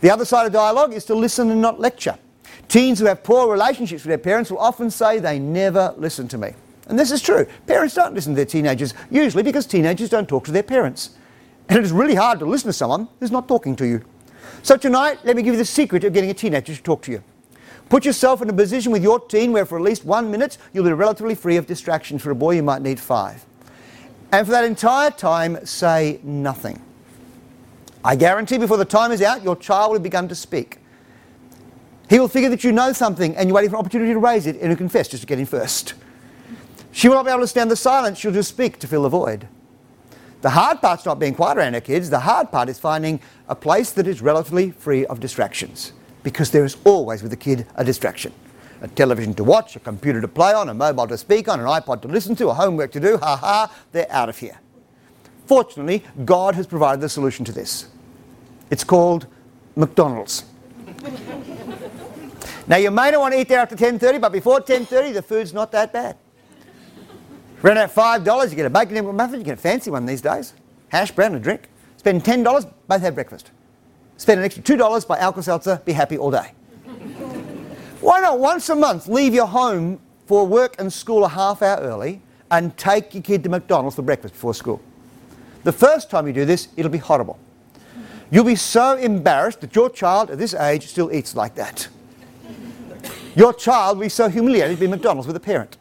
The other side of dialogue is to listen and not lecture. Teens who have poor relationships with their parents will often say they never listen to me. And this is true. Parents don't listen to their teenagers, usually because teenagers don't talk to their parents. And it is really hard to listen to someone who's not talking to you. So tonight, let me give you the secret of getting a teenager to talk to you. Put yourself in a position with your teen where for at least one minute you'll be relatively free of distractions. For a boy, you might need five. And for that entire time, say nothing. I guarantee before the time is out, your child will have begun to speak. He will figure that you know something and you're waiting for an opportunity to raise it and to confess just to get in first. She will not be able to stand the silence, she'll just speak to fill the void. The hard part's not being quiet around our kids, the hard part is finding a place that is relatively free of distractions. Because there is always with a kid a distraction. A television to watch, a computer to play on, a mobile to speak on, an iPod to listen to, a homework to do, ha ha, they're out of here. Fortunately, God has provided the solution to this. It's called McDonald's. now you may not want to eat there after 10.30, but before 10.30 the food's not that bad. Rent out $5, you get a bacon and muffin, you get a fancy one these days. Hash brown and a drink. Spend $10, both have breakfast. Spend an extra $2, buy Alka-Seltzer, be happy all day. Why not once a month leave your home for work and school a half hour early and take your kid to McDonald's for breakfast before school? The first time you do this, it'll be horrible. You'll be so embarrassed that your child at this age still eats like that. Your child will be so humiliated to be McDonald's with a parent.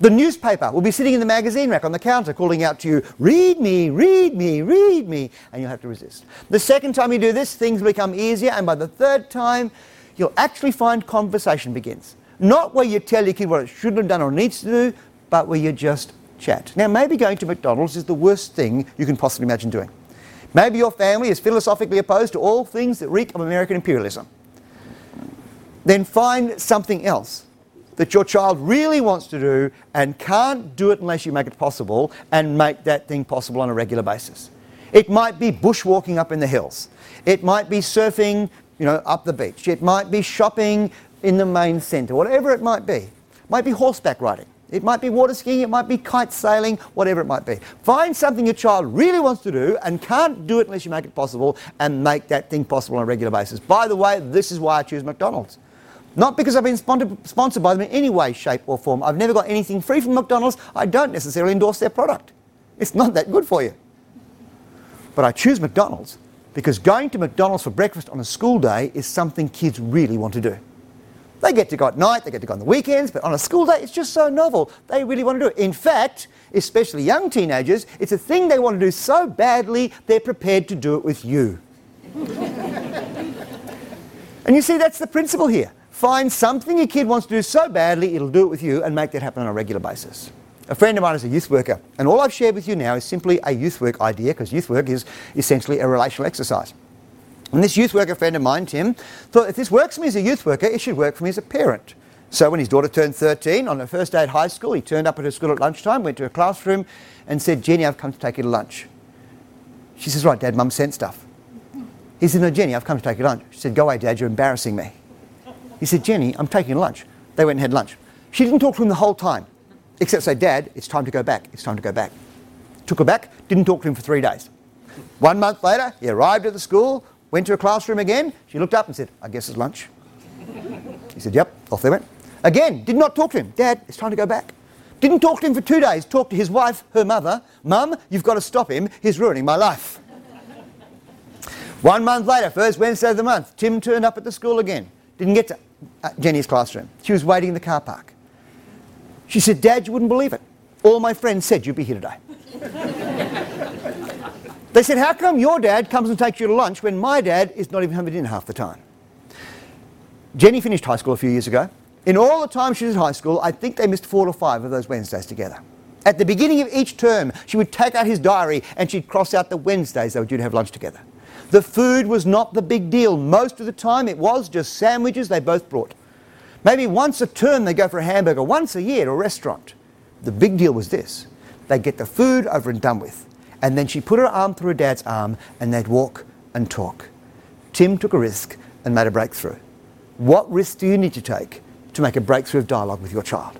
The newspaper will be sitting in the magazine rack on the counter calling out to you, read me, read me, read me, and you'll have to resist. The second time you do this, things become easier, and by the third time, you'll actually find conversation begins. Not where you tell your kid what it shouldn't have done or needs to do, but where you just chat. Now, maybe going to McDonald's is the worst thing you can possibly imagine doing. Maybe your family is philosophically opposed to all things that reek of American imperialism. Then find something else that your child really wants to do and can't do it unless you make it possible and make that thing possible on a regular basis. It might be bushwalking up in the hills. It might be surfing, you know, up the beach. It might be shopping in the main centre, whatever it might be. It might be horseback riding. It might be water skiing, it might be kite sailing, whatever it might be. Find something your child really wants to do and can't do it unless you make it possible and make that thing possible on a regular basis. By the way, this is why I choose McDonald's. Not because I've been sponsored by them in any way, shape, or form. I've never got anything free from McDonald's. I don't necessarily endorse their product. It's not that good for you. But I choose McDonald's because going to McDonald's for breakfast on a school day is something kids really want to do. They get to go at night, they get to go on the weekends, but on a school day, it's just so novel. They really want to do it. In fact, especially young teenagers, it's a thing they want to do so badly, they're prepared to do it with you. and you see, that's the principle here. Find something your kid wants to do so badly, it'll do it with you and make that happen on a regular basis. A friend of mine is a youth worker, and all I've shared with you now is simply a youth work idea because youth work is essentially a relational exercise. And this youth worker friend of mine, Tim, thought if this works for me as a youth worker, it should work for me as a parent. So when his daughter turned 13, on her first day at high school, he turned up at her school at lunchtime, went to her classroom, and said, Jenny, I've come to take you to lunch. She says, Right, Dad, Mum sent stuff. He said, No, Jenny, I've come to take you to lunch. She said, Go away, Dad, you're embarrassing me. He said, Jenny, I'm taking lunch. They went and had lunch. She didn't talk to him the whole time, except say, Dad, it's time to go back. It's time to go back. Took her back, didn't talk to him for three days. One month later, he arrived at the school, went to her classroom again. She looked up and said, I guess it's lunch. He said, Yep, off they went. Again, did not talk to him. Dad, it's time to go back. Didn't talk to him for two days. Talked to his wife, her mother. Mum, you've got to stop him. He's ruining my life. One month later, first Wednesday of the month, Tim turned up at the school again. Didn't get to uh, Jenny's classroom. She was waiting in the car park. She said, Dad, you wouldn't believe it. All my friends said you'd be here today. They said, How come your dad comes and takes you to lunch when my dad is not even home dinner half the time? Jenny finished high school a few years ago. In all the time she was in high school, I think they missed four or five of those Wednesdays together. At the beginning of each term, she would take out his diary and she'd cross out the Wednesdays they were due to have lunch together. The food was not the big deal. Most of the time, it was just sandwiches they both brought. Maybe once a term they go for a hamburger, once a year to a restaurant. The big deal was this they get the food over and done with. And then she put her arm through her dad's arm and they'd walk and talk. Tim took a risk and made a breakthrough. What risk do you need to take to make a breakthrough of dialogue with your child?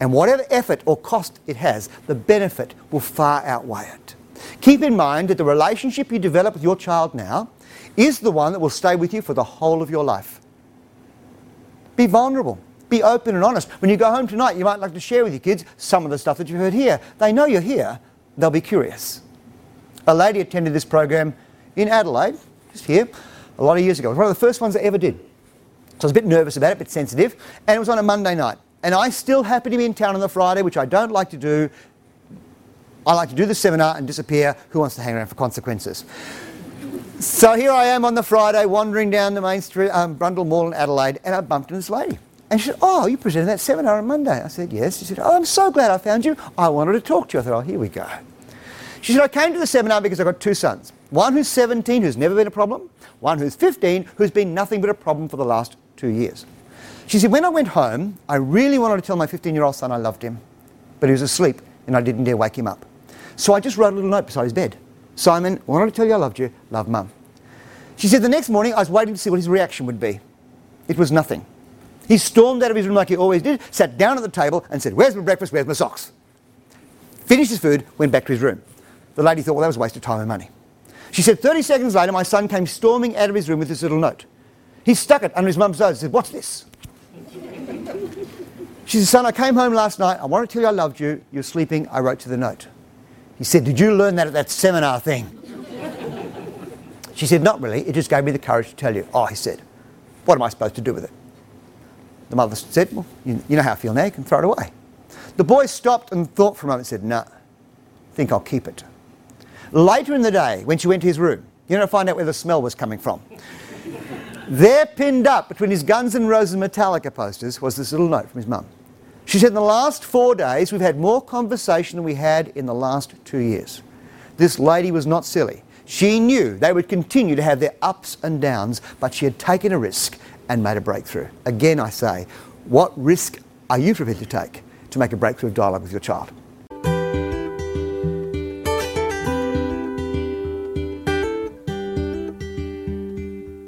And whatever effort or cost it has, the benefit will far outweigh it. Keep in mind that the relationship you develop with your child now is the one that will stay with you for the whole of your life. Be vulnerable. Be open and honest. When you go home tonight, you might like to share with your kids some of the stuff that you heard here. They know you're here, they'll be curious. A lady attended this program in Adelaide, just here, a lot of years ago. It was one of the first ones I ever did. So I was a bit nervous about it, a bit sensitive, and it was on a Monday night. And I still happen to be in town on the Friday, which I don't like to do. I like to do the seminar and disappear. Who wants to hang around for consequences? So here I am on the Friday, wandering down the main street, um, Rundle Mall in Adelaide, and I bumped into this lady. And she said, Oh, you presented that seminar on Monday. I said, Yes. She said, Oh, I'm so glad I found you. I wanted to talk to you. I thought, Oh, here we go. She said, I came to the seminar because I've got two sons. One who's 17, who's never been a problem, one who's 15, who's been nothing but a problem for the last two years. She said, When I went home, I really wanted to tell my 15 year old son I loved him, but he was asleep and I didn't dare wake him up. So I just wrote a little note beside his bed. Simon, I wanted to tell you I loved you. Love, Mum. She said, The next morning, I was waiting to see what his reaction would be. It was nothing. He stormed out of his room like he always did, sat down at the table and said, Where's my breakfast? Where's my socks? Finished his food, went back to his room. The lady thought, Well, that was a waste of time and money. She said, 30 seconds later, my son came storming out of his room with this little note. He stuck it under his mum's nose and said, What's this? she said, Son, I came home last night. I wanted to tell you I loved you. You're sleeping. I wrote to the note. He said, Did you learn that at that seminar thing? she said, Not really. It just gave me the courage to tell you. Oh, he said, What am I supposed to do with it? The mother said, Well, you, you know how I feel now. You can throw it away. The boy stopped and thought for a moment and said, No, nah, think I'll keep it. Later in the day, when she went to his room, you know, to find out where the smell was coming from. there, pinned up between his Guns N' Roses Metallica posters, was this little note from his mum. She said, In the last four days, we've had more conversation than we had in the last two years. This lady was not silly. She knew they would continue to have their ups and downs, but she had taken a risk and made a breakthrough. Again, I say, what risk are you prepared to take to make a breakthrough of dialogue with your child?